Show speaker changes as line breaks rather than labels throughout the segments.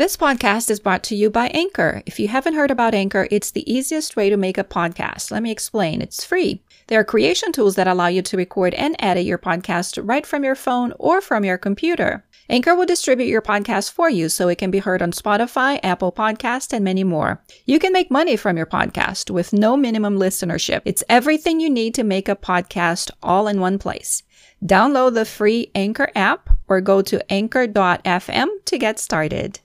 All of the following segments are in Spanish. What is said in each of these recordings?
This podcast is brought to you by Anchor. If you haven't heard about Anchor, it's the easiest way to make a podcast. Let me explain. It's free. There are creation tools that allow you to record and edit your podcast right from your phone or from your computer. Anchor will distribute your podcast for you so it can be heard on Spotify, Apple Podcast, and many more. You can make money from your podcast with no minimum listenership. It's everything you need to make a podcast all in one place. Download the free Anchor app or go to anchor.fm to get started.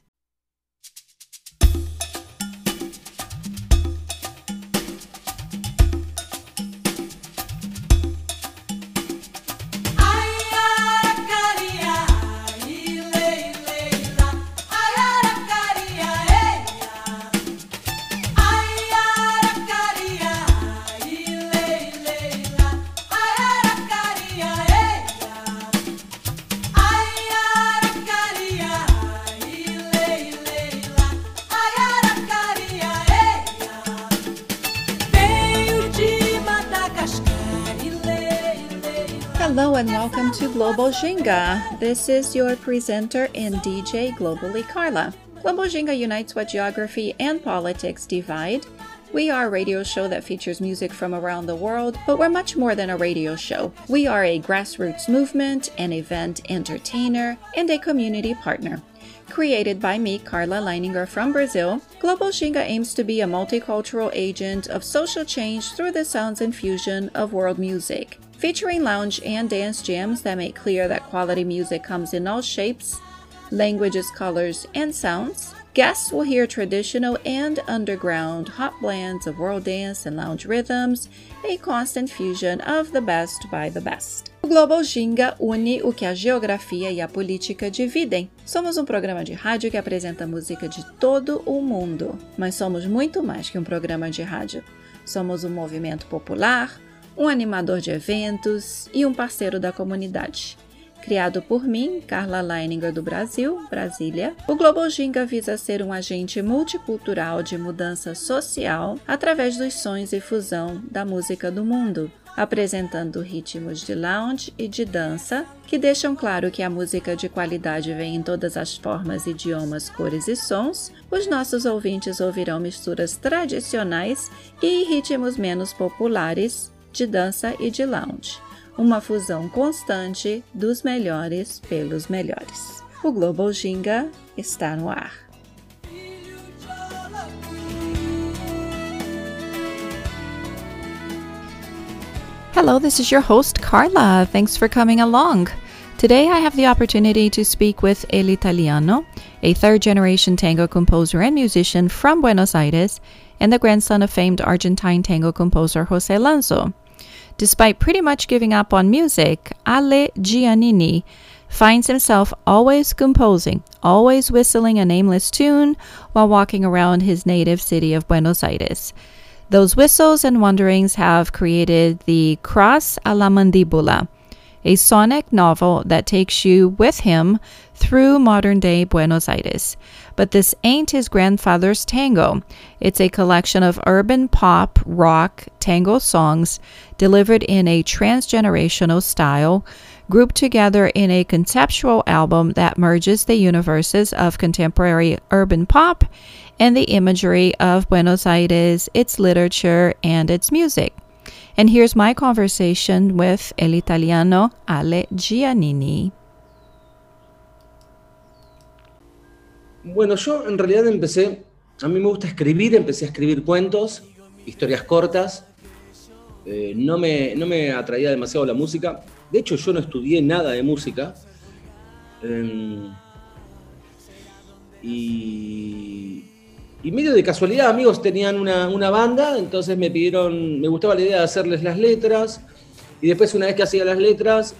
And welcome to Global Ginga. This is your presenter and DJ Globally Carla. Global Ginga unites what geography and politics divide. We are a radio show that features music from around the world, but we're much more than a radio show. We are a grassroots movement, an event entertainer, and a community partner. Created by me, Carla Leininger from Brazil, Global Ginga aims to be a multicultural agent of social change through the sounds and fusion of world music featuring lounge and dance jams that make clear that quality music comes in all shapes, languages, colors, and sounds. Guests will hear traditional and underground hot blends of world dance and lounge rhythms, a constant fusion of the best by the best. O Global Ginga une o que a geografia e a política dividem. Somos um programa de rádio que apresenta música de todo o mundo, mas somos muito mais que um programa de rádio. Somos um movimento popular, um animador de eventos e um parceiro da comunidade. Criado por mim, Carla Leininger do Brasil, Brasília, o Global Ginga visa ser um agente multicultural de mudança social através dos sons e fusão da música do mundo, apresentando ritmos de lounge e de dança que deixam claro que a música de qualidade vem em todas as formas, idiomas, cores e sons. Os nossos ouvintes ouvirão misturas tradicionais e ritmos menos populares de dança e de lounge, uma fusão constante dos melhores pelos melhores. O Global Ginga está no ar. Hello, this is your host, Carla. Thanks for coming along. Today I have the opportunity to speak with El Italiano, a third generation tango composer and musician from Buenos Aires, and the grandson of famed Argentine tango composer Jose Lanzo. Despite pretty much giving up on music, Ale Giannini finds himself always composing, always whistling a nameless tune while walking around his native city of Buenos Aires. Those whistles and wanderings have created the Cross a la Mandíbula, a sonic novel that takes you with him through modern day Buenos Aires. But this ain't his grandfather's tango. It's a collection of urban pop, rock, tango songs delivered in a transgenerational style, grouped together in a conceptual album that merges the universes of contemporary urban pop and the imagery of Buenos Aires, its literature, and its music. And here's my conversation with El Italiano Ale Giannini.
Bueno, yo en realidad empecé, a mí me gusta escribir, empecé a escribir cuentos, historias cortas. Eh, no, me, no me atraía demasiado la música. De hecho, yo no estudié nada de música. Em, y, y, medio de casualidad, amigos tenían una, una, banda, entonces me pidieron, me gustaba la idea de hacerles las letras. Y después, una vez que hacía las letras,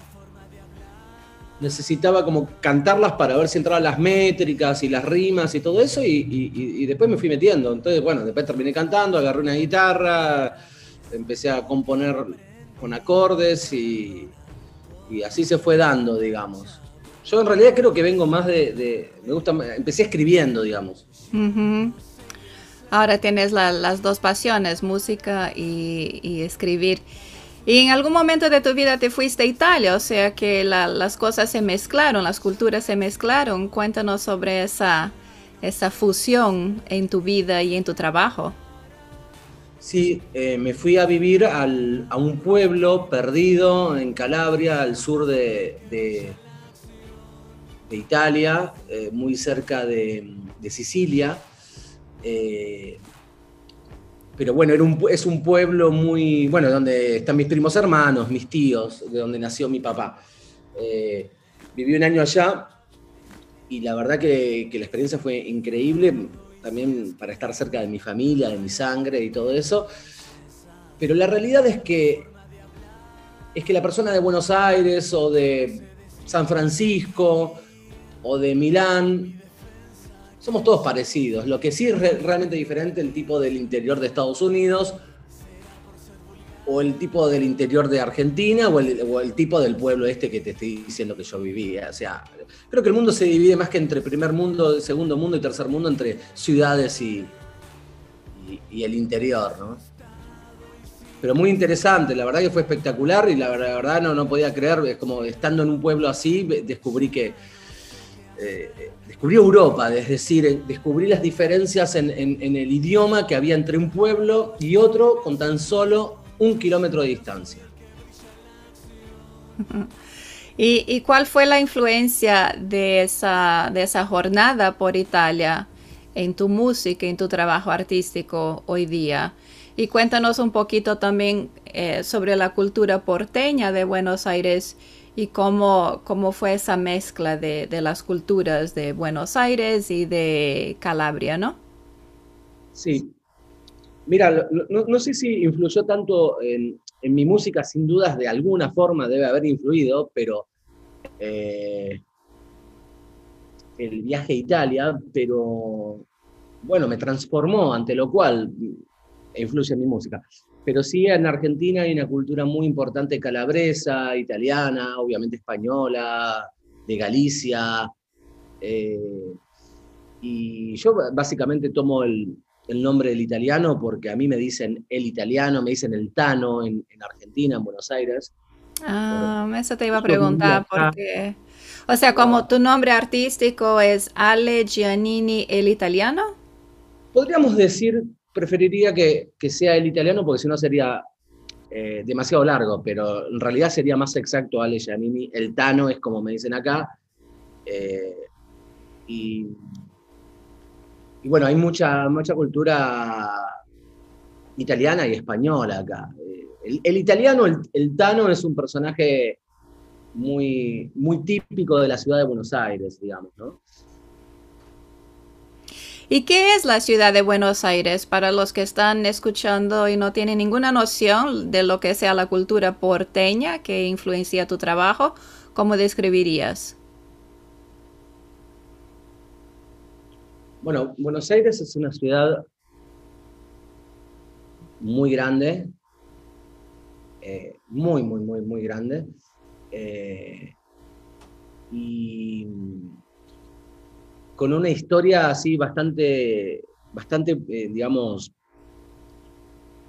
necesitaba como cantarlas para ver si entraban las métricas y las rimas y todo eso, y, después me fui metiendo. Entonces, bueno, después terminé cantando, agarré una guitarra, empecé a componer con acordes y, así se fue dando, digamos. Yo en realidad creo que vengo más de, me gusta, empecé escribiendo, digamos.
Ahora tienes las dos pasiones, música y escribir. Y en algún momento de tu vida te fuiste a Italia, o sea que las cosas se mezclaron, las culturas se mezclaron. Cuéntanos sobre esa, esa fusión en tu vida y en tu trabajo.
Sí, eh, me fui a vivir a un pueblo perdido en Calabria, al sur de, Italia, eh, muy cerca de, Sicilia. Eh, pero bueno, era un, es un pueblo muy, bueno, donde están mis primos hermanos, mis tíos, de donde nació mi papá. viví un año allá y la verdad que la experiencia fue increíble también para estar cerca de mi familia, de mi sangre y todo eso. Pero la realidad es que es que la persona de Buenos Aires o de San Francisco o de Milán somos todos parecidos. Lo que sí es realmente diferente el tipo del interior de Estados Unidos o el tipo del interior de Argentina o el, tipo del pueblo este que te estoy diciendo que yo vivía. O sea, creo que el mundo se divide más que entre primer mundo, segundo mundo y tercer mundo, entre ciudades y, y, el interior, ¿no? Pero muy interesante, la verdad que fue espectacular y la verdad, no, podía creer, es como estando en un pueblo así, descubrí que... Eh, descubrí Europa, es decir, descubrí las diferencias en, en el idioma que había entre un pueblo y otro con tan solo un kilómetro de distancia.
¿Y, cuál fue la influencia de esa, de esa jornada por Italia en tu música, en tu trabajo artístico hoy día? Y cuéntanos un poquito también eh, sobre la cultura porteña de Buenos Aires y cómo, cómo fue esa mezcla de, de, las culturas de Buenos Aires y de Calabria, ¿no?
Sí, Mira, no, sé si influyó tanto en, mi música, sin dudas de alguna forma debe haber influido, pero eh, el viaje a Italia, pero bueno, me transformó, ante lo cual influye en mi música. Pero sí, en Argentina hay una cultura muy importante calabresa, italiana, obviamente española, de Galicia. Eh, y yo básicamente tomo el, el nombre del italiano porque a mí me dicen el italiano, me dicen el Tano en, Argentina, en Buenos Aires.
Ah, eso te iba a preguntar porque... O sea, como tu nombre artístico es Ale Giannini el italiano.
Podríamos decir, preferiría que, sea el italiano porque si no sería eh, demasiado largo, pero en realidad sería más exacto Ale Giannini. El Tano es como me dicen acá. Eh, y y bueno, hay mucha, mucha cultura italiana y española acá. Eh, el, italiano, el, Tano, es un personaje muy, muy típico de la ciudad de Buenos Aires, digamos, ¿no?
¿Y qué es la ciudad de Buenos Aires para los que están escuchando y no tienen ninguna noción de lo que sea la cultura porteña que influencia tu trabajo? ¿Cómo describirías?
Bueno, Buenos Aires es una ciudad muy grande, eh, muy, muy, muy, muy grande. Eh, y con una historia así bastante, bastante, eh, digamos,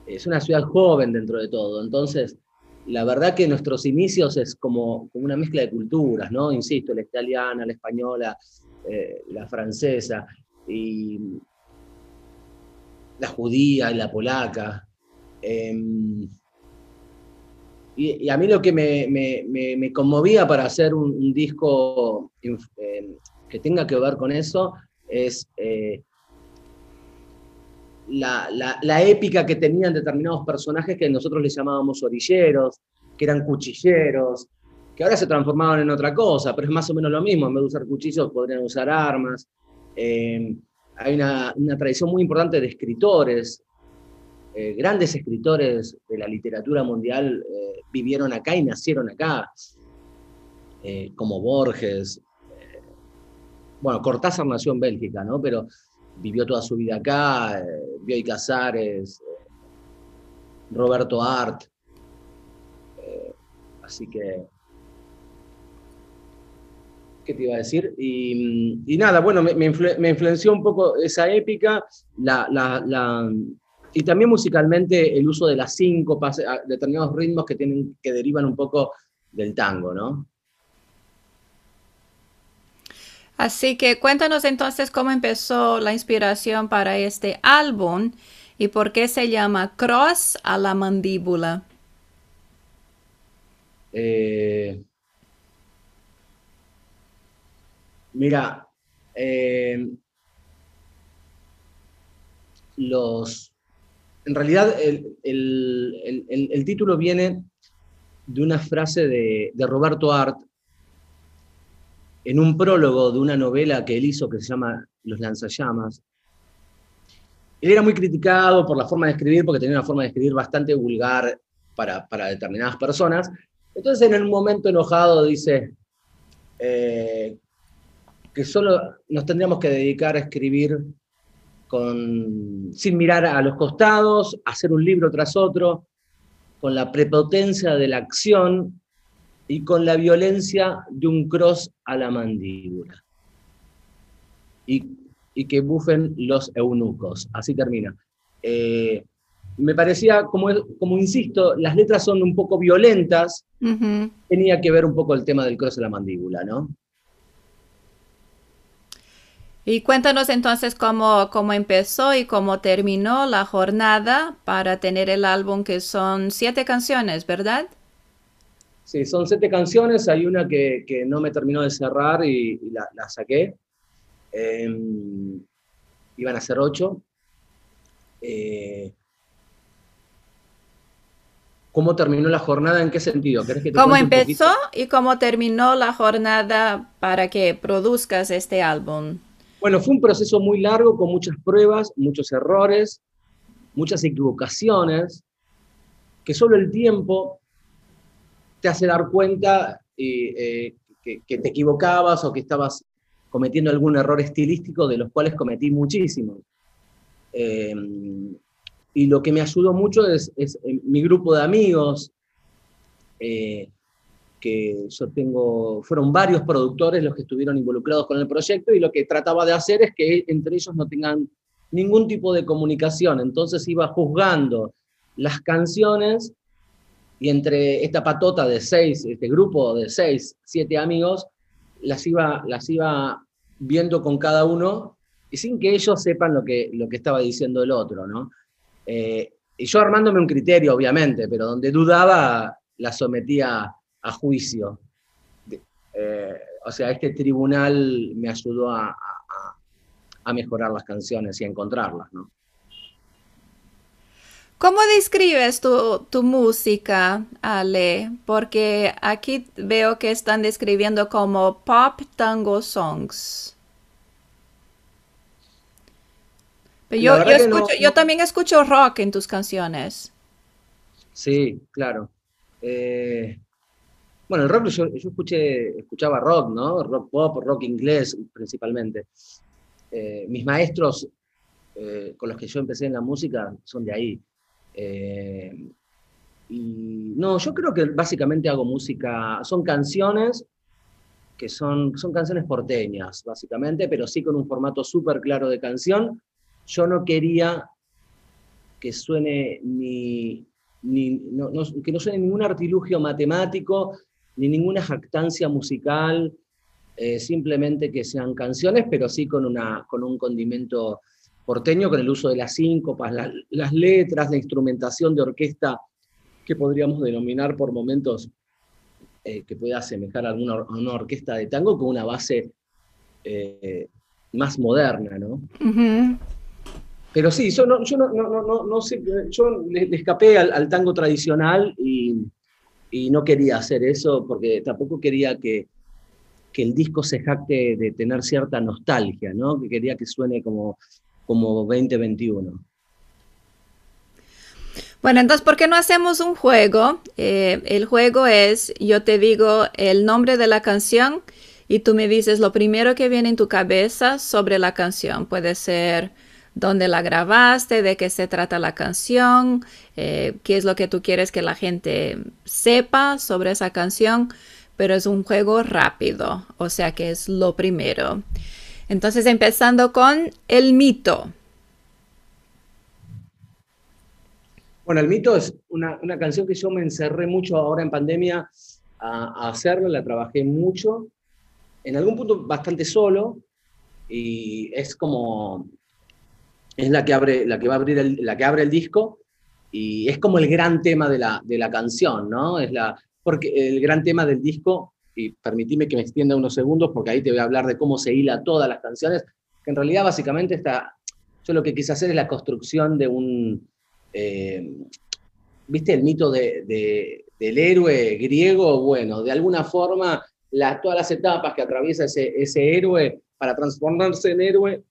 es una ciudad joven dentro de todo. Entonces, la verdad que nuestros inicios es como, como una mezcla de culturas, ¿no? Insisto, la italiana, la española, la francesa y la judía y la polaca. Em, y, a mí lo que me, conmovía para hacer un, disco em, que tenga que ver con eso es eh, la, la, épica que tenían determinados personajes que nosotros les llamábamos orilleros, que eran cuchilleros, que ahora se transformaban en otra cosa, pero es más o menos lo mismo, en vez de usar cuchillos podrían usar armas. Eh, hay una, tradición muy importante de escritores, eh, grandes escritores de la literatura mundial eh, vivieron acá y nacieron acá, como Borges. bueno, Cortázar nació en Bélgica, ¿no? Pero vivió toda su vida acá, Bioy Casares, Roberto Art. así que ¿qué te iba a decir? Y, nada, bueno, me, influenció un poco esa épica, y también musicalmente el uso de las síncopas, determinados ritmos que, tienen, que derivan un poco del tango, ¿no?
Así que cuéntanos entonces cómo empezó la inspiración para este álbum y por qué se llama Cross a la mandíbula.
Eh, mira, eh, los, en realidad el, título viene de una frase de, de Roberto Art en un prólogo de una novela que él hizo que se llama Los lanzallamas. Él era muy criticado por la forma de escribir, porque tenía una forma de escribir bastante vulgar para, determinadas personas. Entonces, en un momento enojado, dice eh, que solo nos tendríamos que dedicar a escribir con, sin mirar a los costados, hacer un libro tras otro, con la prepotencia de la acción y con la violencia de un cross a la mandíbula. Y, que bufen los eunucos. Así termina. Eh, me parecía, como, como insisto, las letras son un poco violentas, tenía que ver un poco el tema del cross a la mandíbula, ¿no?
Y cuéntanos entonces cómo, cómo empezó y cómo terminó la jornada para tener el álbum, que son siete canciones, ¿verdad?
Sí, son siete canciones, hay una que, no me terminó de cerrar y, la, saqué. Em, iban a ser ocho. Eh, ¿Cómo terminó la jornada? ¿En qué sentido?
¿Cómo empezó y cómo terminó la jornada para que produzcas este álbum?
Bueno, fue un proceso muy largo con muchas pruebas, muchos errores, muchas equivocaciones, que solo el tiempo te hace dar cuenta eh, que, te equivocabas o que estabas cometiendo algún error estilístico, de los cuales cometí muchísimos. Em, y lo que me ayudó mucho es, eh, mi grupo de amigos, eh, que yo tengo, fueron varios productores los que estuvieron involucrados con el proyecto y lo que trataba de hacer es que entre ellos no tengan ningún tipo de comunicación. Entonces iba juzgando las canciones y entre esta patota de seis, este grupo de seis, siete amigos, las iba, las iba viendo con cada uno y sin que ellos sepan lo que, lo que estaba diciendo el otro, ¿no? Eh, y yo armándome un criterio, obviamente, pero donde dudaba, la sometía a juicio. Eh, o sea, este tribunal me ayudó a, a, mejorar las canciones y a encontrarlas, ¿no?
¿Cómo describes tu, música, Ale? Porque aquí veo que están describiendo como pop tango songs. yo, yo, también escucho rock en tus canciones.
Sí, claro. Eh, bueno, el rock yo, escuché, escuchaba rock, ¿no? Rock pop, rock inglés principalmente. Eh, mis maestros eh, con los que yo empecé en la música son de ahí. Eh, y no, yo creo que básicamente hago música, son canciones que son, son canciones porteñas, básicamente, pero sí con un formato súper claro de canción. Yo no quería que suene ni, ni que no suene ningún artilugio matemático, ni ninguna jactancia musical, eh, simplemente que sean canciones, pero sí con, una, con un condimento porteño con el uso de las síncopas, las letras, la instrumentación de orquesta que podríamos denominar por momentos eh, que pueda asemejar a, una orquesta de tango con una base eh, más moderna, ¿no? Pero sí, yo no, yo no, no, no, sé, yo le, escapé al, tango tradicional y, y, no quería hacer eso porque tampoco quería que, que el disco se jacte de tener cierta nostalgia, ¿no? Que quería que suene como como 2021.
Bueno, entonces, ¿por qué no hacemos un juego? Eh, el juego es, yo te digo el nombre de la canción y tú me dices lo primero que viene en tu cabeza sobre la canción. Puede ser dónde la grabaste, de qué se trata la canción, eh, qué es lo que tú quieres que la gente sepa sobre esa canción, pero es un juego rápido, o sea que es lo primero. Entonces, empezando con el mito.
Bueno, el mito es una, canción que yo me encerré mucho ahora en pandemia a, hacerla, la trabajé mucho. en algún punto bastante solo y es como, es la que abre, la que va a abrir el, la que abre el disco y es como el gran tema de la, de la canción, ¿no? Es la, porque el gran tema del disco, y permitime que me extienda unos segundos porque ahí te voy a hablar de cómo se hila todas las canciones, que en realidad básicamente está, yo lo que quise hacer es la construcción de un, eh, ¿viste el mito de, del héroe griego? Bueno, de alguna forma todas las etapas que atraviesa ese, ese héroe para transformarse en héroe,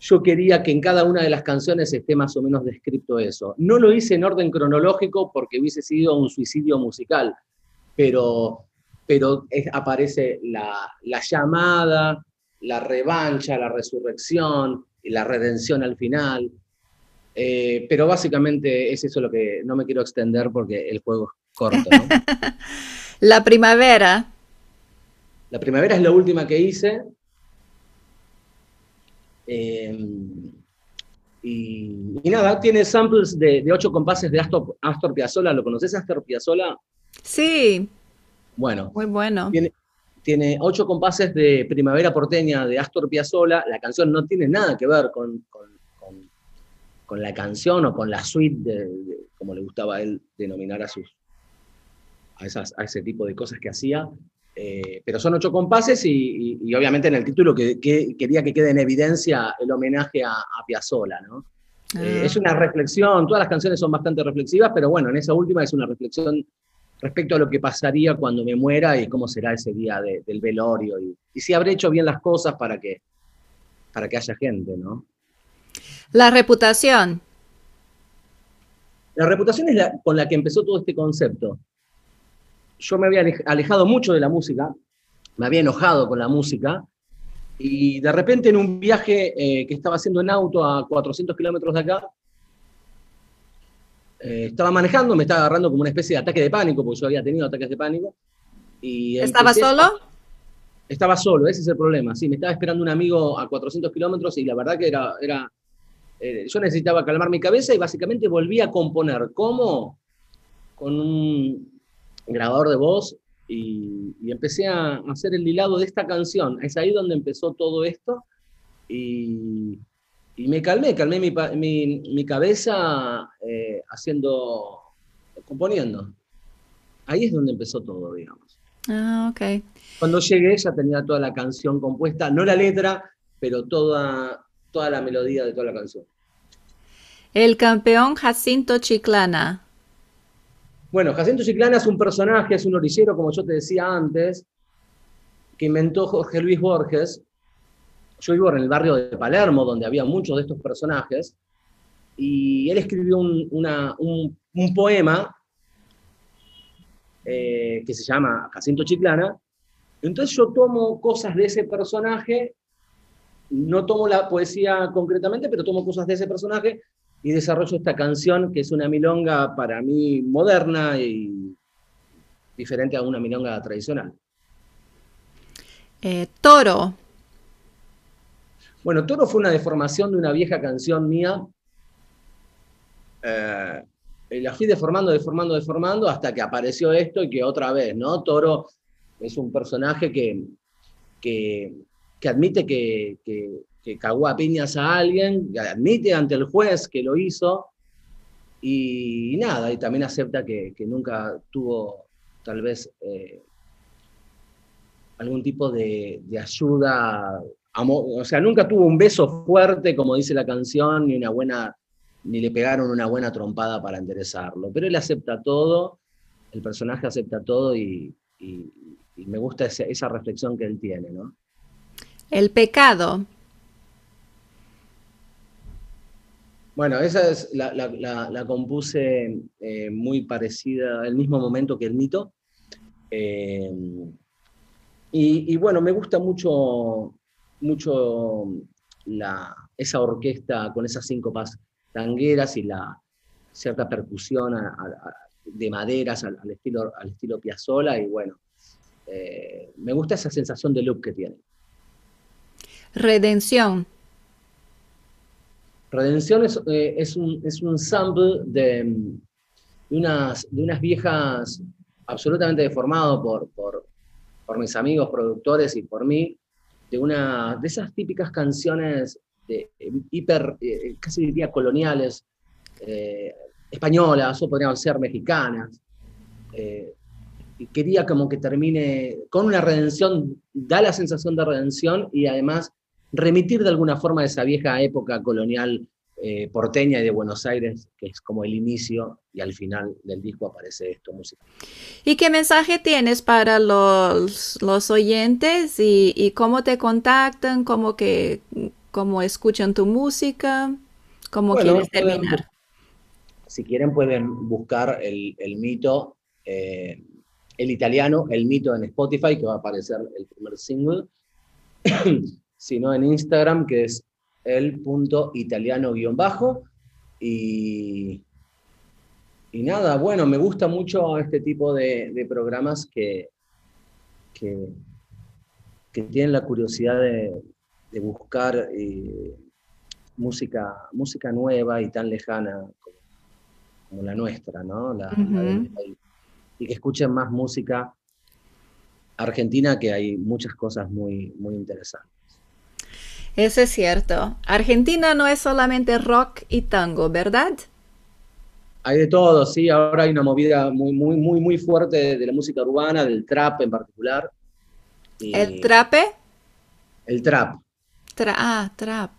yo quería que en cada una de las canciones esté más o menos descrito eso. No lo hice en orden cronológico porque hubiese sido un suicidio musical, pero, pero aparece la, la, llamada, la revancha, la resurrección y la redención al final. Eh, pero básicamente es eso lo que no me quiero extender porque el juego es corto.
la primavera
la primavera es la última que hice. Eh, y, nada, tiene samples de, ocho compases de Astor, Astor Piazzolla. ¿Lo conoces, Astor Piazzolla?
Sí.
Bueno.
Muy bueno.
Tiene, ocho compases de Primavera Porteña de Astor Piazzolla. La canción no tiene nada que ver con, con, la canción o con la suite, como le gustaba a él denominar a sus a, esas, a ese tipo de cosas que hacía. Eh, pero son ocho compases y, obviamente en el título que, quería que quede en evidencia el homenaje a, a Piazzolla, ¿no? Eh, ah. es una reflexión, todas las canciones son bastante reflexivas, pero bueno, en esa última es una reflexión respecto a lo que pasaría cuando me muera y cómo será ese día del velorio y, si habré hecho bien las cosas para que, para que haya gente, ¿no?
La reputación.
La reputación es la, con la que empezó todo este concepto yo me había alejado mucho de la música, me había enojado con la música, y de repente en un viaje eh, que estaba haciendo en auto a 400 kilómetros de acá, eh, estaba manejando, me estaba agarrando como una especie de ataque de pánico, porque yo había tenido ataques de pánico. Y
¿Estaba solo?
estaba solo, ese es el problema. Sí, me estaba esperando un amigo a 400 kilómetros y la verdad que era, era eh, yo necesitaba calmar mi cabeza y básicamente volví a componer. ¿Cómo? Con un, grabador de voz y, empecé a hacer el hilado de esta canción. Es ahí donde empezó todo esto y, me calmé, calmé mi, cabeza eh, haciendo, componiendo. Ahí es donde empezó todo, digamos.
Ah, ok.
Cuando llegué ya tenía toda la canción compuesta, no la letra, pero toda, toda la melodía de toda la canción.
El campeón Jacinto Chiclana,
bueno, Jacinto Chiclana es un personaje, es un orillero, como yo te decía antes, que inventó Jorge Luis Borges. Yo vivo en el barrio de Palermo, donde había muchos de estos personajes, y él escribió un, poema eh, que se llama Jacinto Chiclana. Entonces yo tomo cosas de ese personaje, no tomo la poesía concretamente, pero tomo cosas de ese personaje y desarrollo esta canción que es una milonga para mí moderna y diferente a una milonga tradicional.
Eh, toro.
Bueno, Toro fue una deformación de una vieja canción mía. Eh, la fui deformando, deformando, deformando hasta que apareció esto y que otra vez, ¿no? Toro es un personaje que, que, admite que, que cagó a piñas a alguien, admite ante el juez que lo hizo y, nada, y también acepta que, nunca tuvo tal vez eh, algún tipo de, ayuda, o sea, nunca tuvo un beso fuerte, como dice la canción, ni una buena, ni le pegaron una buena trompada para enderezarlo, pero él acepta todo, el personaje acepta todo y, me gusta esa reflexión que él tiene, ¿no?
El pecado.
Bueno, esa es la, compuse eh, muy parecida, al mismo momento que el mito. Eh, y, bueno, me gusta mucho, mucho esa orquesta con esas síncopas tangueras y la cierta percusión de maderas al, estilo, al estilo Piazzolla. Y bueno, eh, me gusta esa sensación de look que tiene.
Redención.
Redención eh, es, un, es sample de, unas, de unas viejas absolutamente deformado por, mis amigos productores y por mí, de una de esas típicas canciones de, hiper, eh, casi diría coloniales, eh, españolas o podrían ser mexicanas. Eh, y quería como que termine con una redención, da la sensación de redención y además remitir de alguna forma a esa vieja época colonial eh, porteña y de Buenos Aires, que es como el inicio y al final del disco aparece esto, música.
¿Y qué mensaje tienes para los, los oyentes y, cómo te contactan, cómo, que, cómo escuchan tu música, cómo quieres terminar?
si quieren pueden buscar el, el mito, eh, el italiano, el mito en Spotify, que va a aparecer el primer single. sino en Instagram, que es el punto italiano guion bajo. Y, y nada, bueno, me gusta mucho este tipo de, programas que, que, tienen la curiosidad de, buscar eh, música, música nueva y tan lejana como, la nuestra, ¿no? y que escuchen más música argentina, que hay muchas cosas muy, muy interesantes.
Eso es cierto. Argentina no es solamente rock y tango, ¿verdad?
Hay de todo, sí. Ahora hay una movida muy, muy, muy, muy fuerte de, la música urbana, del trap en particular.
¿El trape?
El trap.
ah, trap.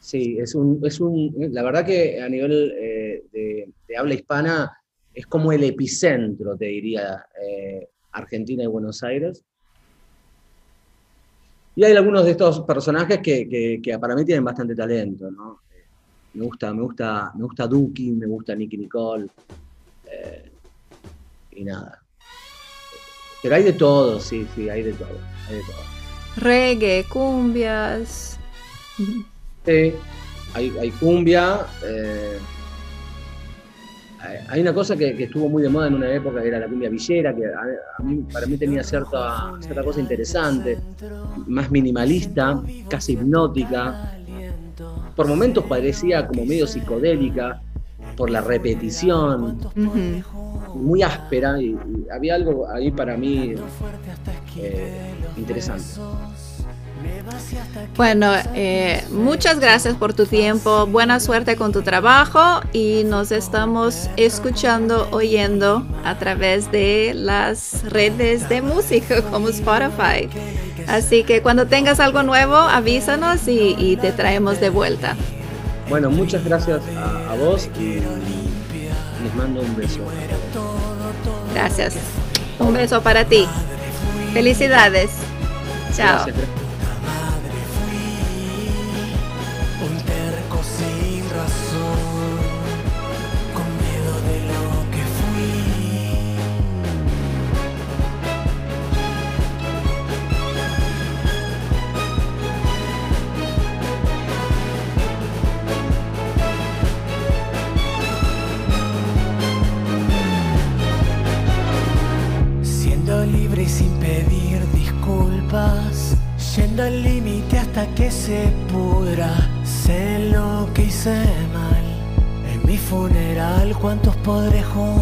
Sí, es un, es un, la verdad que a nivel eh, de, habla hispana es como el epicentro, te diría, eh, Argentina y Buenos Aires. Y hay algunos de estos personajes que, para mí tienen bastante talento, ¿no? Me gusta, me gusta, me gusta Duki, me gusta Nicky Nicole. Eh, y nada. Pero hay de todo, sí, sí, hay de todo. Hay de todo.
Reggae, cumbias.
Sí, hay, hay cumbia. Eh, hay una cosa que, estuvo muy de moda en una época que era la cumbia villera, que a, mí, para mí tenía cierta, cierta cosa interesante, más minimalista, casi hipnótica. Por momentos parecía como medio psicodélica, por la repetición, muy áspera, y, había algo ahí para mí eh, interesante.
Bueno, eh, muchas gracias por tu tiempo, buena suerte con tu trabajo y nos estamos escuchando, oyendo a través de las redes de música como Spotify. Así que cuando tengas algo nuevo, avísanos y, te traemos de vuelta.
Bueno, muchas gracias a, vos y les mando un beso.
Gracias. Un beso para ti. Felicidades. Chao.
Se pudra. Sé lo que hice mal. En mi funeral, ¿cuántos podré juntar?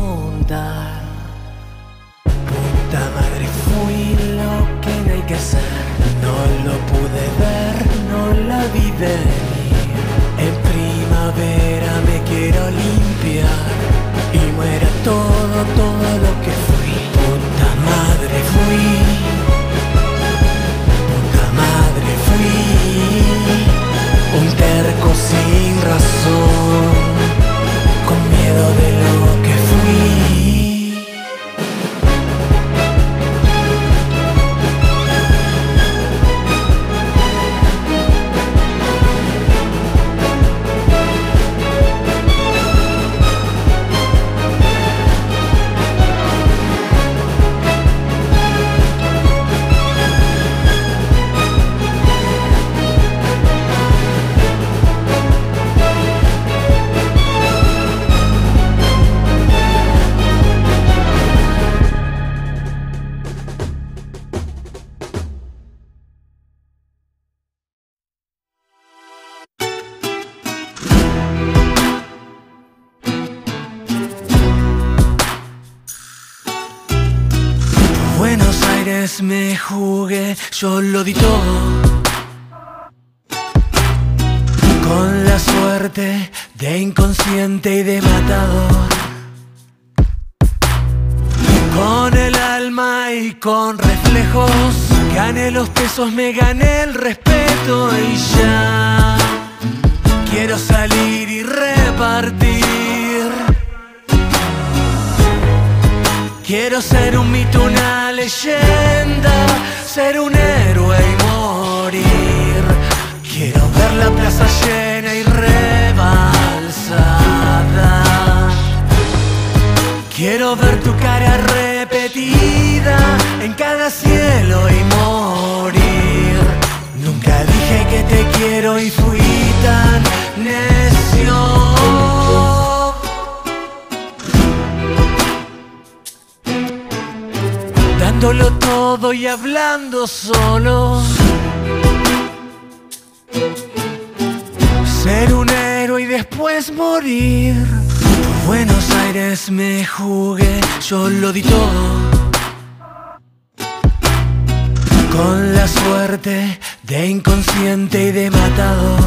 Me jugué, yo lo di todo. Con la suerte de inconsciente y de matador. Con el alma y con reflejos, gané los pesos, me gané el respeto y ya. Quiero salir y repartir. Quiero ser un mito, una leyenda, ser un héroe y morir. Quiero ver la plaza llena y rebalsada. Quiero ver tu cara repetida en cada cielo y morir. Nunca dije que te quiero y fui tan necio. Dándolo todo y hablando solo. Ser un héroe y después morir. Buenos Aires me jugué, yo lo di todo. Con la suerte de inconsciente y de matador.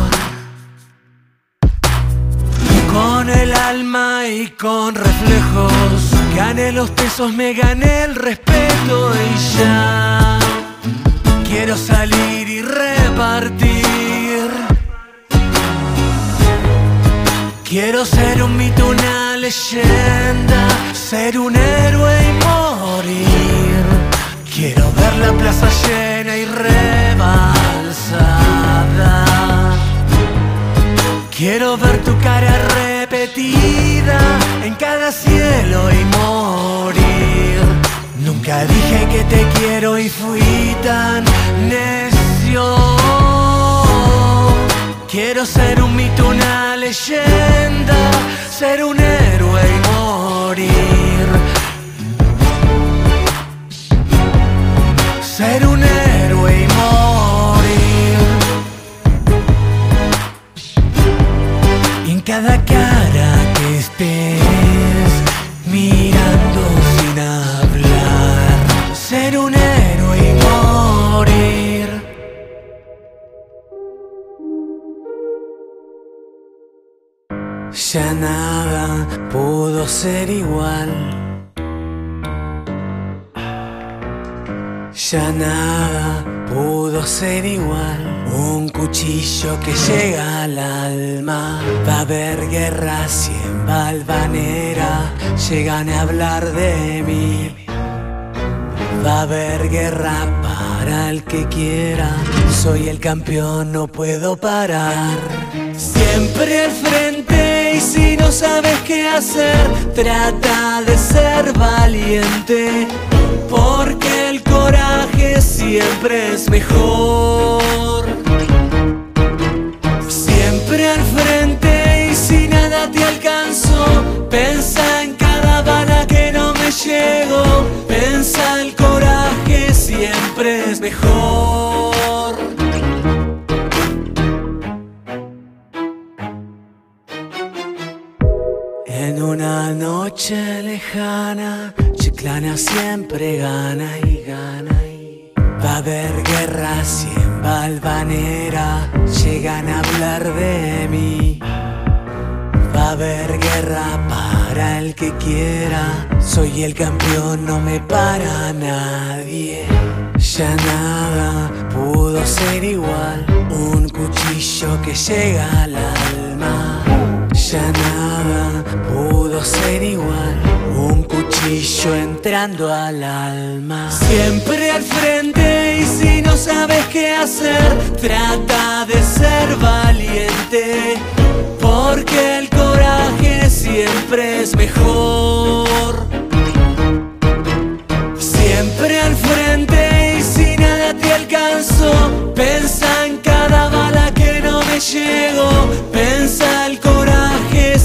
Con el alma y con reflejos. Gané los pesos, me gané el respeto y ya. Quiero salir y repartir. Quiero ser un mito, una leyenda, ser un héroe y morir. Quiero ver la plaza llena y rebalsada. Quiero ver tu cara repetida en cada cielo y morir. Nunca dije que te quiero y fui tan necio. Quiero ser un mito, una leyenda, ser un héroe y morir. Ser un héroe y morir. En cada cara que estés Ya nada pudo ser igual. Ya nada pudo ser igual. Un cuchillo que llega al alma. Va a haber guerra si en llegan a hablar de mí. Va a haber guerra para el que quiera. Soy el campeón, no puedo parar. Siempre al frente y si no sabes qué hacer, trata de ser valiente. Porque el coraje siempre es mejor. Siempre al frente y si nada te alcanzó, pensa en cada bala que no me llego. Pensa el coraje siempre es mejor. Una noche lejana, Chiclana siempre gana y gana y va a haber guerra si en Valvanera llegan a hablar de mí. Va a haber guerra para el que quiera. Soy el campeón, no me para nadie. Ya nada pudo ser igual. Un cuchillo que llega al alma. Ya nada ser igual. Un cuchillo entrando al alma. Siempre al frente y si no sabes qué hacer, trata de ser valiente. Porque el coraje siempre es mejor. Siempre al frente y si nada te alcanzó, pensa en cada bala que no me llegó. Pensa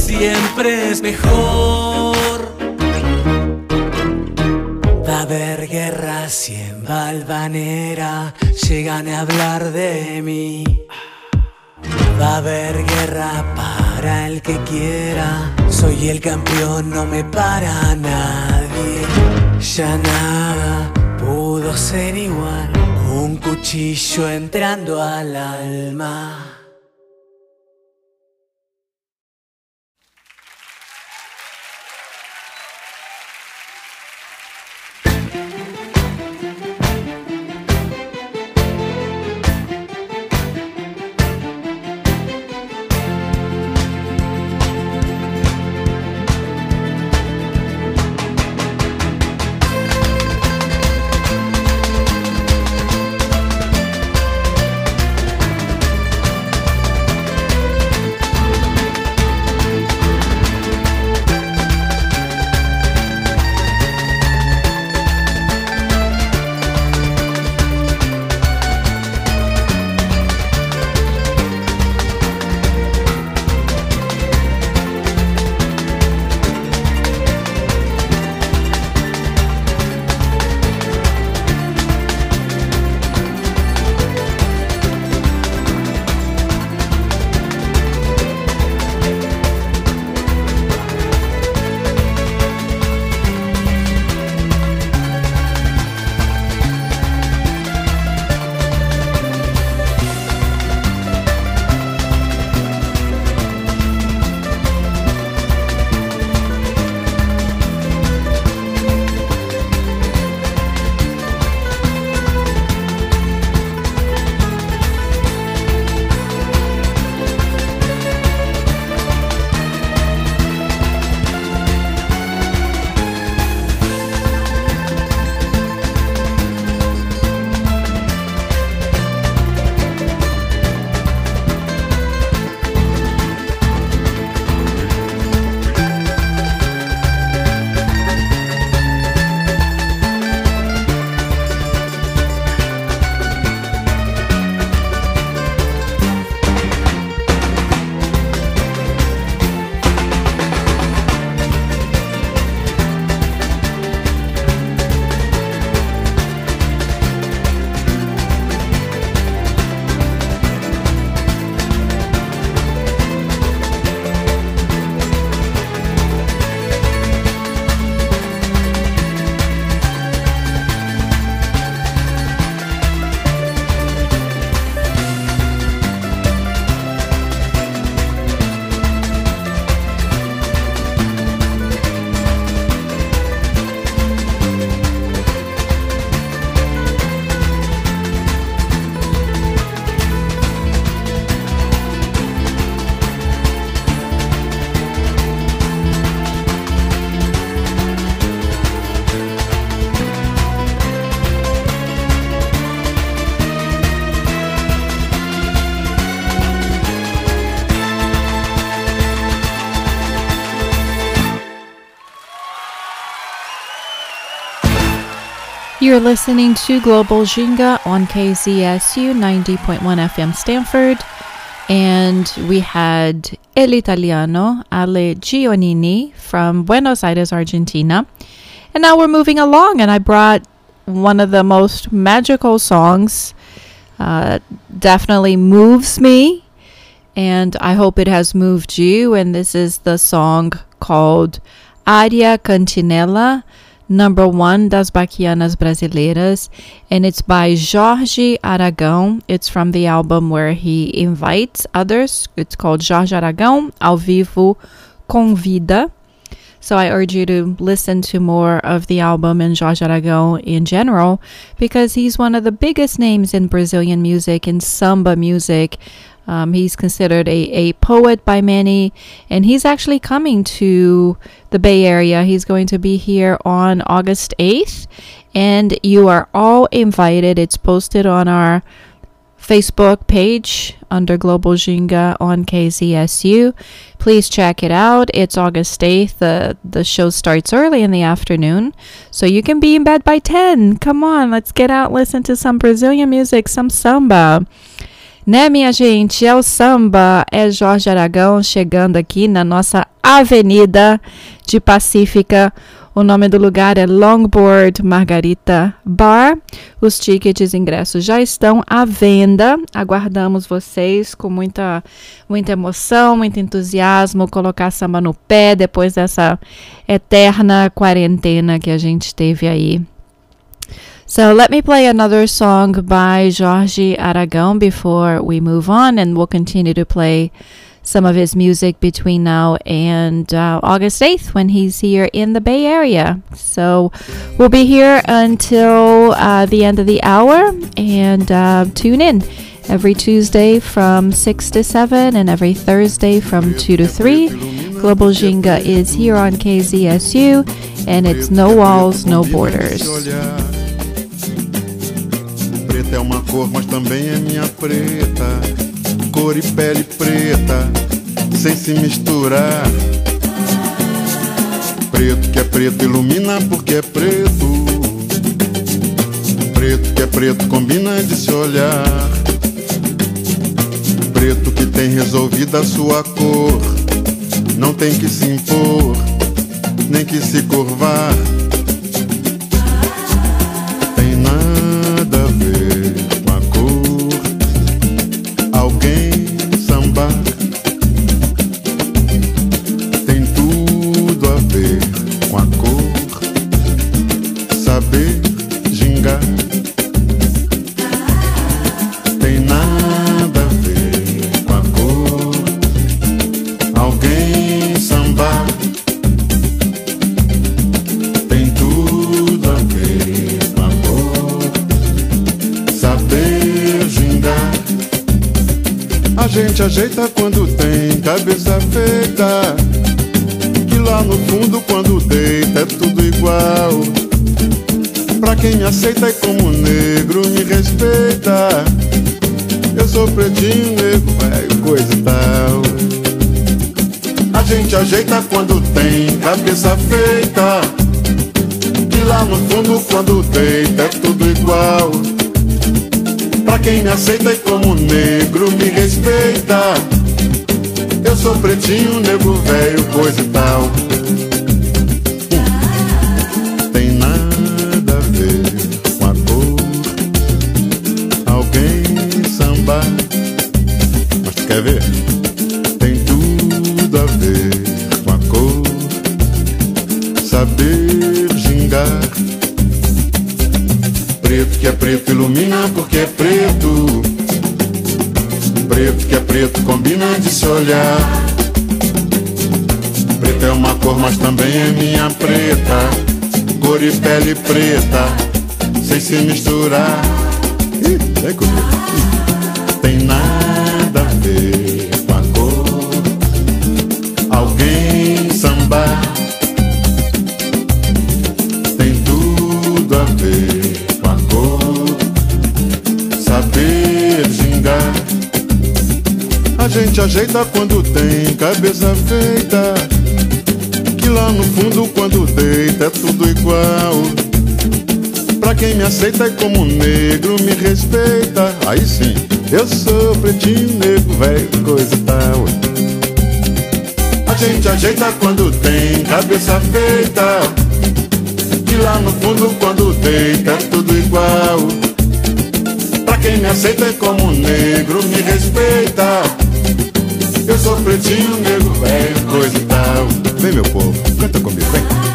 siempre es mejor. Va a haber guerra si en Valvanera llegan a hablar de mí. Va a haber guerra para el que quiera. Soy el campeón, no me para nadie. Ya nada pudo ser igual. Un cuchillo entrando al alma.
You're listening to Global Jinga on KZSU 90.1 FM Stanford. And we had El Italiano, Ale Gionini from Buenos Aires, Argentina. And now we're moving along, and I brought one of the most magical songs. Uh, definitely moves me, and I hope it has moved you. And this is the song called Aria Cantinela number one das Baquianas Brasileiras, and it's by Jorge Aragão. It's from the album where he invites others. It's called Jorge Aragão Ao Vivo Convida. So I urge you to listen to more of the album and Jorge Aragão in general because he's one of the biggest names in Brazilian music, in samba music. Um, he's considered a, a poet by many, and he's actually coming to the Bay Area. He's going to be here on August 8th, and you are all invited. It's posted on our Facebook page under Global Jinga on KZSU. Please check it out. It's August 8th. The, the show starts early in the afternoon, so you can be in bed by 10. Come on, let's get out, listen to some Brazilian music, some samba. Né, minha gente? É o samba, é Jorge Aragão chegando aqui na nossa Avenida de Pacífica. O nome do lugar é Longboard Margarita Bar. Os tickets ingressos já estão à venda. Aguardamos vocês com muita, muita emoção, muito entusiasmo, colocar samba no pé depois dessa eterna quarentena que a gente teve aí So let me play another song by Jorge Aragon before we move on, and we'll continue to play some of his music between now and uh, August 8th when he's here in the Bay Area. So we'll be here until uh, the end of the hour and uh, tune in every Tuesday from 6 to 7 and every Thursday from 2 to 3. Global Jinga is here on KZSU and it's no walls, no borders.
Preta é uma cor, mas também é minha preta. cor e pele preta, sem se misturar. Preto que é preto ilumina porque é preto. Preto que é preto combina de se olhar. Preto que tem resolvida a sua cor, não tem que se impor, nem que se curvar. com a cor, saber me aceita e como negro me respeita. Eu sou pretinho, negro velho, coisa e tal minha preta. Cor e pele preta, sem se misturar. Ih, é comigo. Tem nada a ver com a cor. Alguém sambar. Tem tudo a ver. A gente ajeita quando tem cabeça feita. Lá no fundo, quando deita, é tudo igual. Pra quem me aceita e como negro me respeita. Aí sim, eu sou pretinho, negro, velho, coisa e tal. A gente ajeita quando tem cabeça feita. Que lá no fundo, quando deita, é tudo igual. Pra quem me aceita e como negro me respeita. Eu sou pretinho, nego velho, coisa e tal. Vem, meu povo, canta comigo, vem.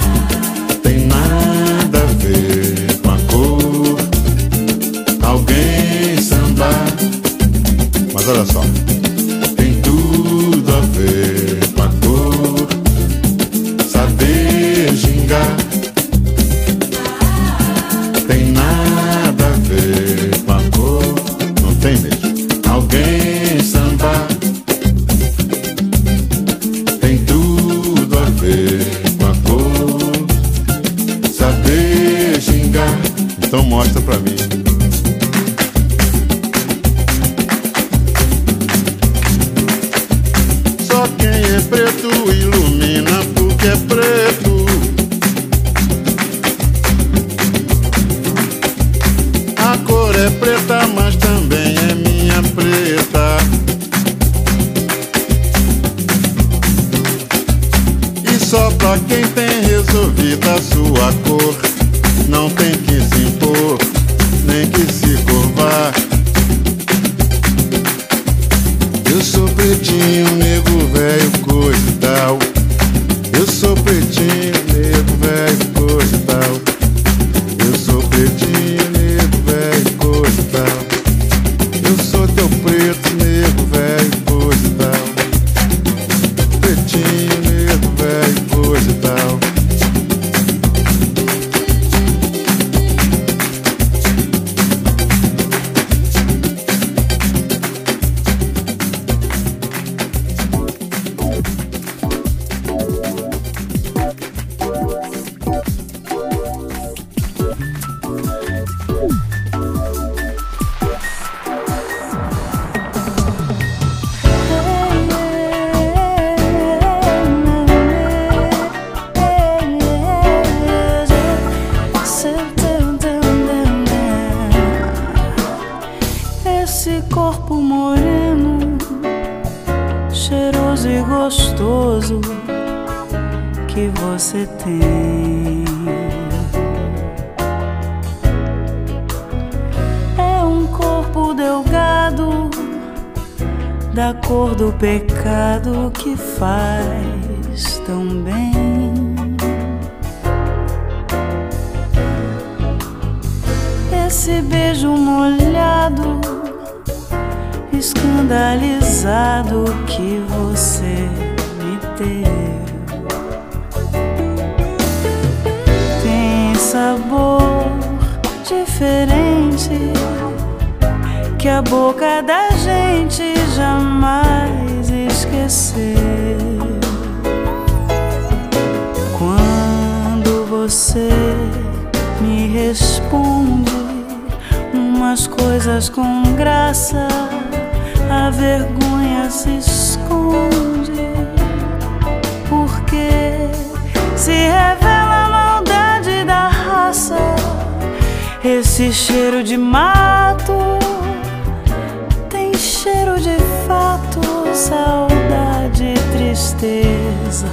tristeza,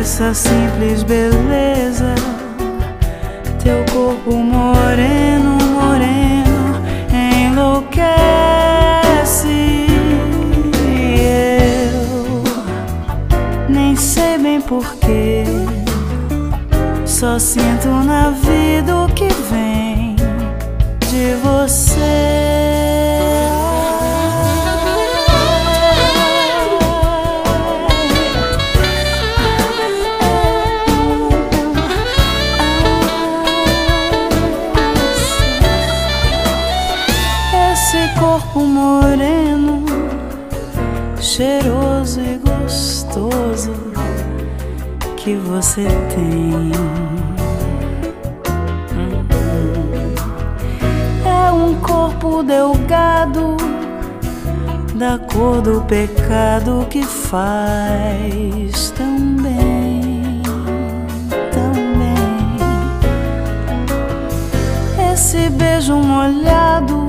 essa simples beleza, teu corpo moreno. você tem. É um corpo delgado, da cor do pecado que faz tão bem, tão bem. Esse beijo molhado,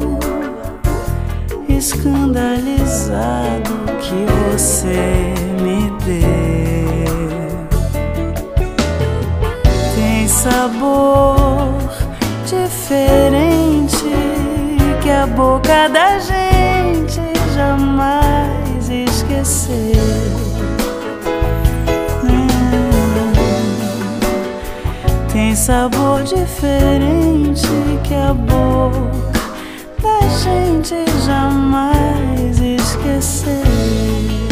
escandalizado que você me sabor diferente que a boca da gente jamais esqueceu. Hum. Tem sabor diferente que a boca da gente jamais esqueceu.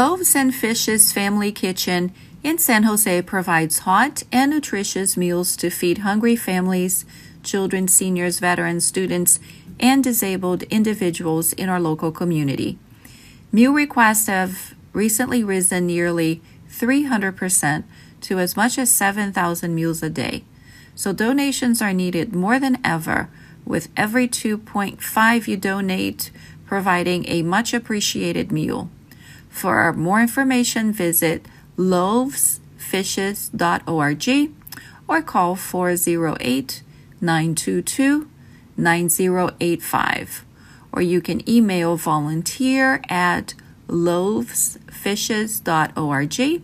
Loaves and Fishes Family Kitchen in San Jose provides hot and nutritious meals to feed hungry families, children, seniors, veterans, students, and disabled individuals in our local community. Meal requests have recently risen nearly 300% to as much as 7,000 meals a day. So donations are needed more than ever, with every 2.5 you donate providing a much appreciated meal. For more information, visit loavesfishes.org or call 408 922 9085. Or you can email volunteer at loavesfishes.org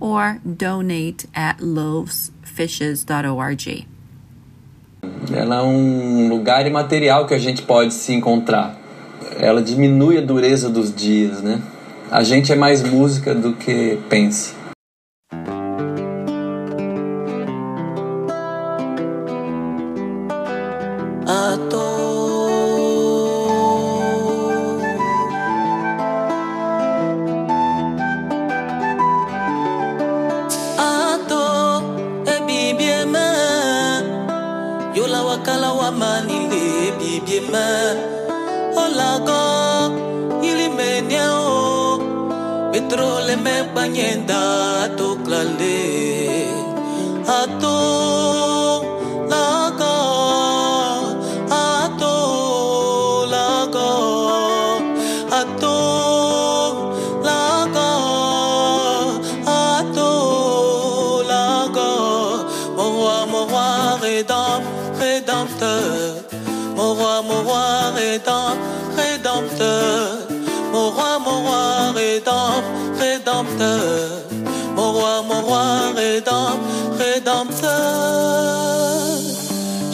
or donate at loavesfishes.org.
Ela é um lugar imaterial que a gente pode se encontrar. Ela diminui a dureza dos dias, né? A gente é mais música do que pensa.
Kala wa ma Banyenda ato klale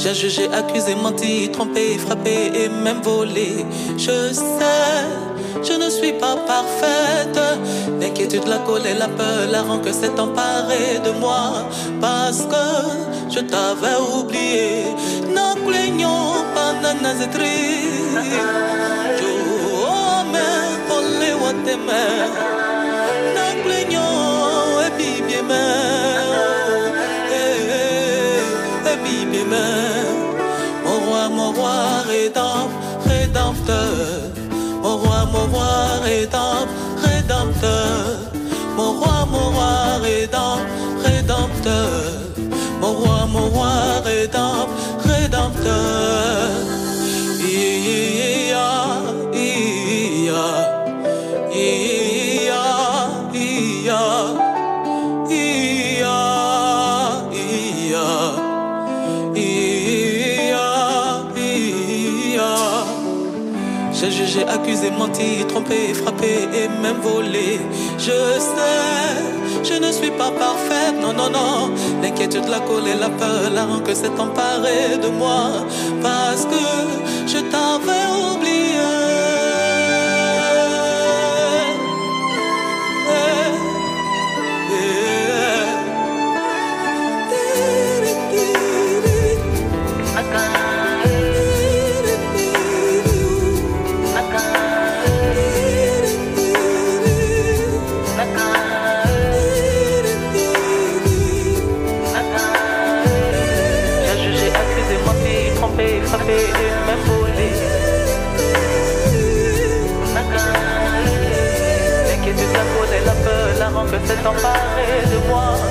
j'ai jugé, accusé, menti, trompé, frappé et même volé. Je sais, je ne suis pas parfaite. L'inquiétude, la colère, la peur, la rancœur s'est emparée de moi. Parce que je t'avais oublié. Non, plaignons pas. Oh, roi, rédempteur, rédempteur. Mon roi, mon roi, rédempteur, rédempteur. Mon roi, mon roi, rédempteur, rédempteur. Mon roi, mon roi, rédempteur, rédempteur. Ia, ia, ia, jugé, accusé, menti, trompé, frappé et même volé. Je sais, je ne suis pas parfaite, non, non, non. L'inquiétude, la colère, la peur, la rancœur s'est emparée de moi. Parce que je t'avais oublié. t'emparer de moi.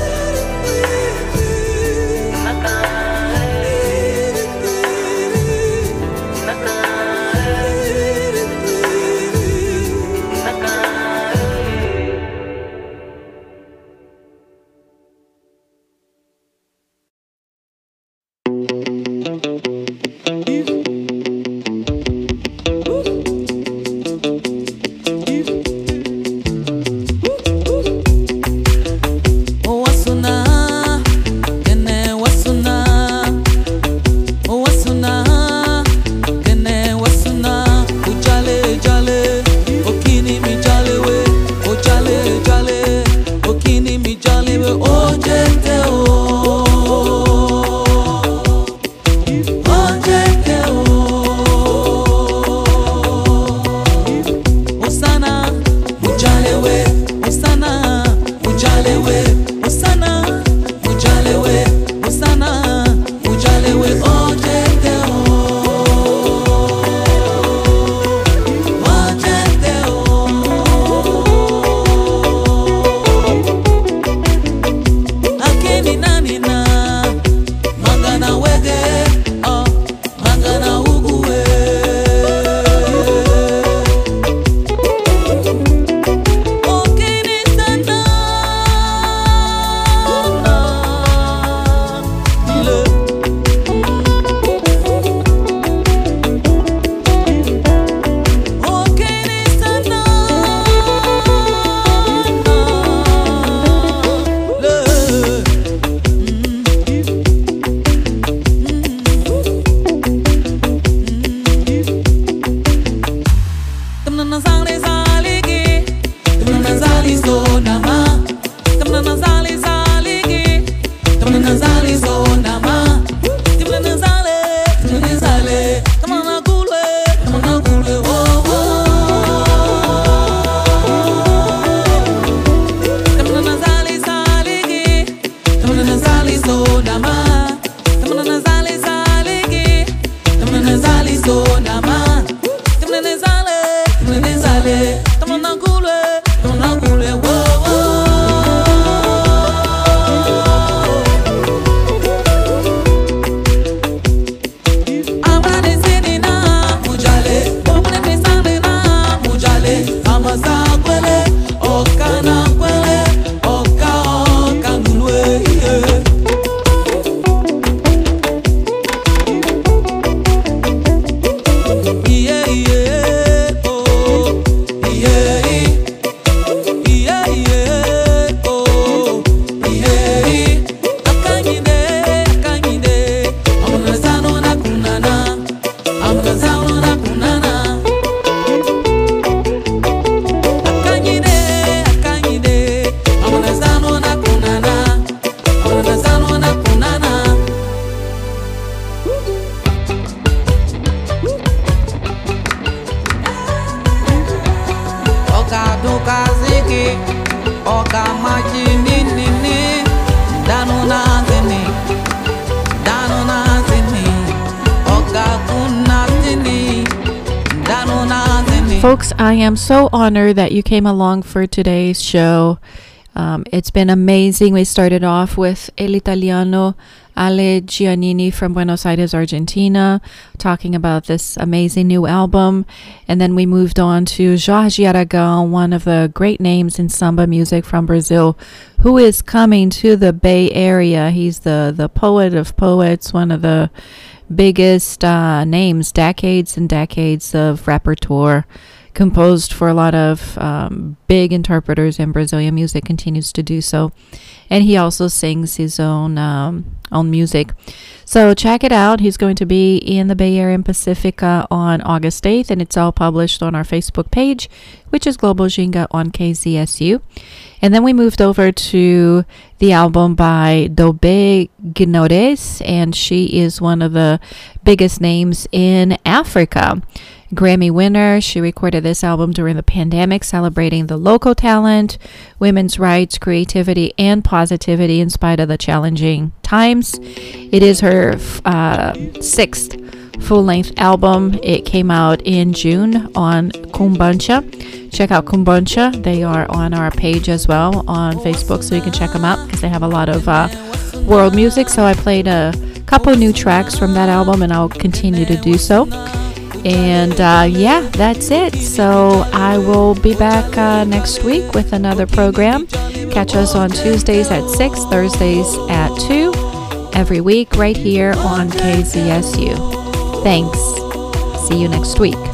So honored that you came along for today's show. Um, it's been amazing. We started off with El Italiano Ale Giannini from Buenos Aires, Argentina, talking about this amazing new album. And then we moved on to Jorge Aragão, one of the great names in samba music from Brazil, who is coming to the Bay Area. He's the, the poet of poets, one of the biggest uh, names, decades and decades of repertoire composed for a lot of um, big interpreters in Brazilian music, continues to do so. And he also sings his own um, own music. So check it out. He's going to be in the Bay Area Pacifica on August 8th, and it's all published on our Facebook page, which is Global Ginga on KZSU. And then we moved over to the album by Dobe Gnores, and she is one of the biggest names in Africa. Grammy winner. She recorded this album during the pandemic, celebrating the local talent, women's rights, creativity, and positivity in spite of the challenging times. It is her uh, sixth full length album. It came out in June on Kumbancha. Check out Kumbancha. They are on our page as well on Facebook, so you can check them out because they have a lot of uh, world music. So I played a couple new tracks from that album, and I'll continue to do so. And uh, yeah, that's it. So I will be back uh, next week with another program. Catch us on Tuesdays at 6, Thursdays at 2, every week right here on KZSU. Thanks. See you next week.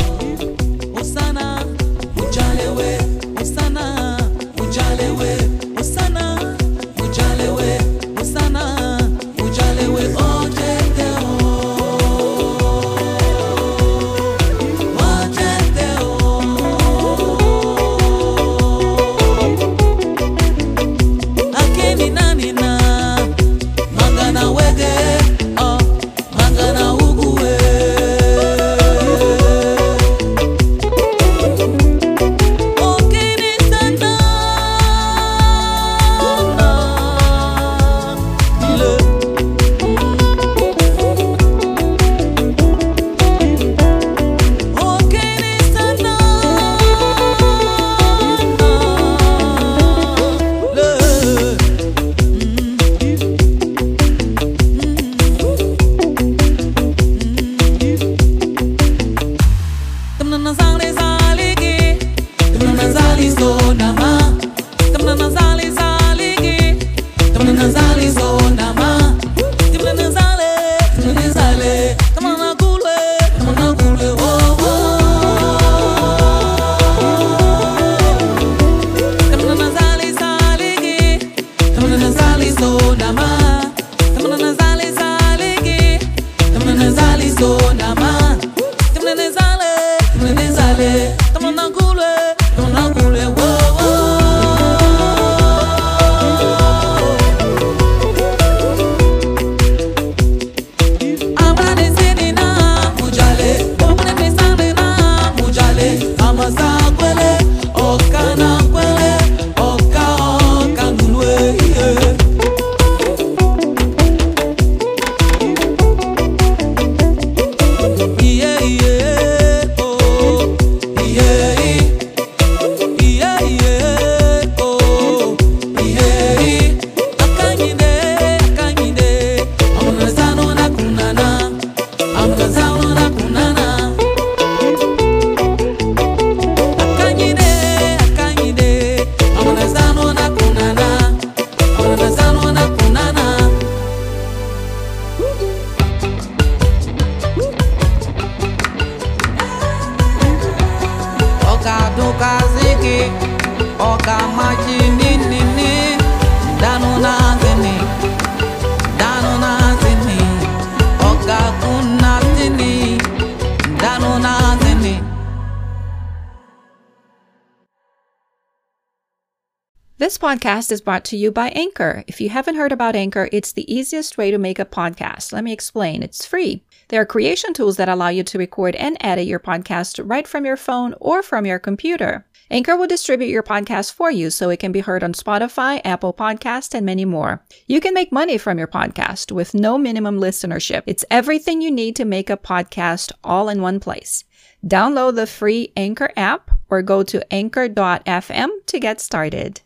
Podcast is brought to you by Anchor. If you haven't heard about Anchor, it's the easiest way to make a podcast. Let me explain. It's free. There are creation tools that allow you to record and edit your podcast right from your phone or from your computer. Anchor will distribute your podcast for you so it can be heard on Spotify, Apple Podcast, and many more. You can make money from your podcast with no minimum listenership. It's everything you need to make a podcast all in one place. Download the free Anchor app or go to anchor.fm to get started.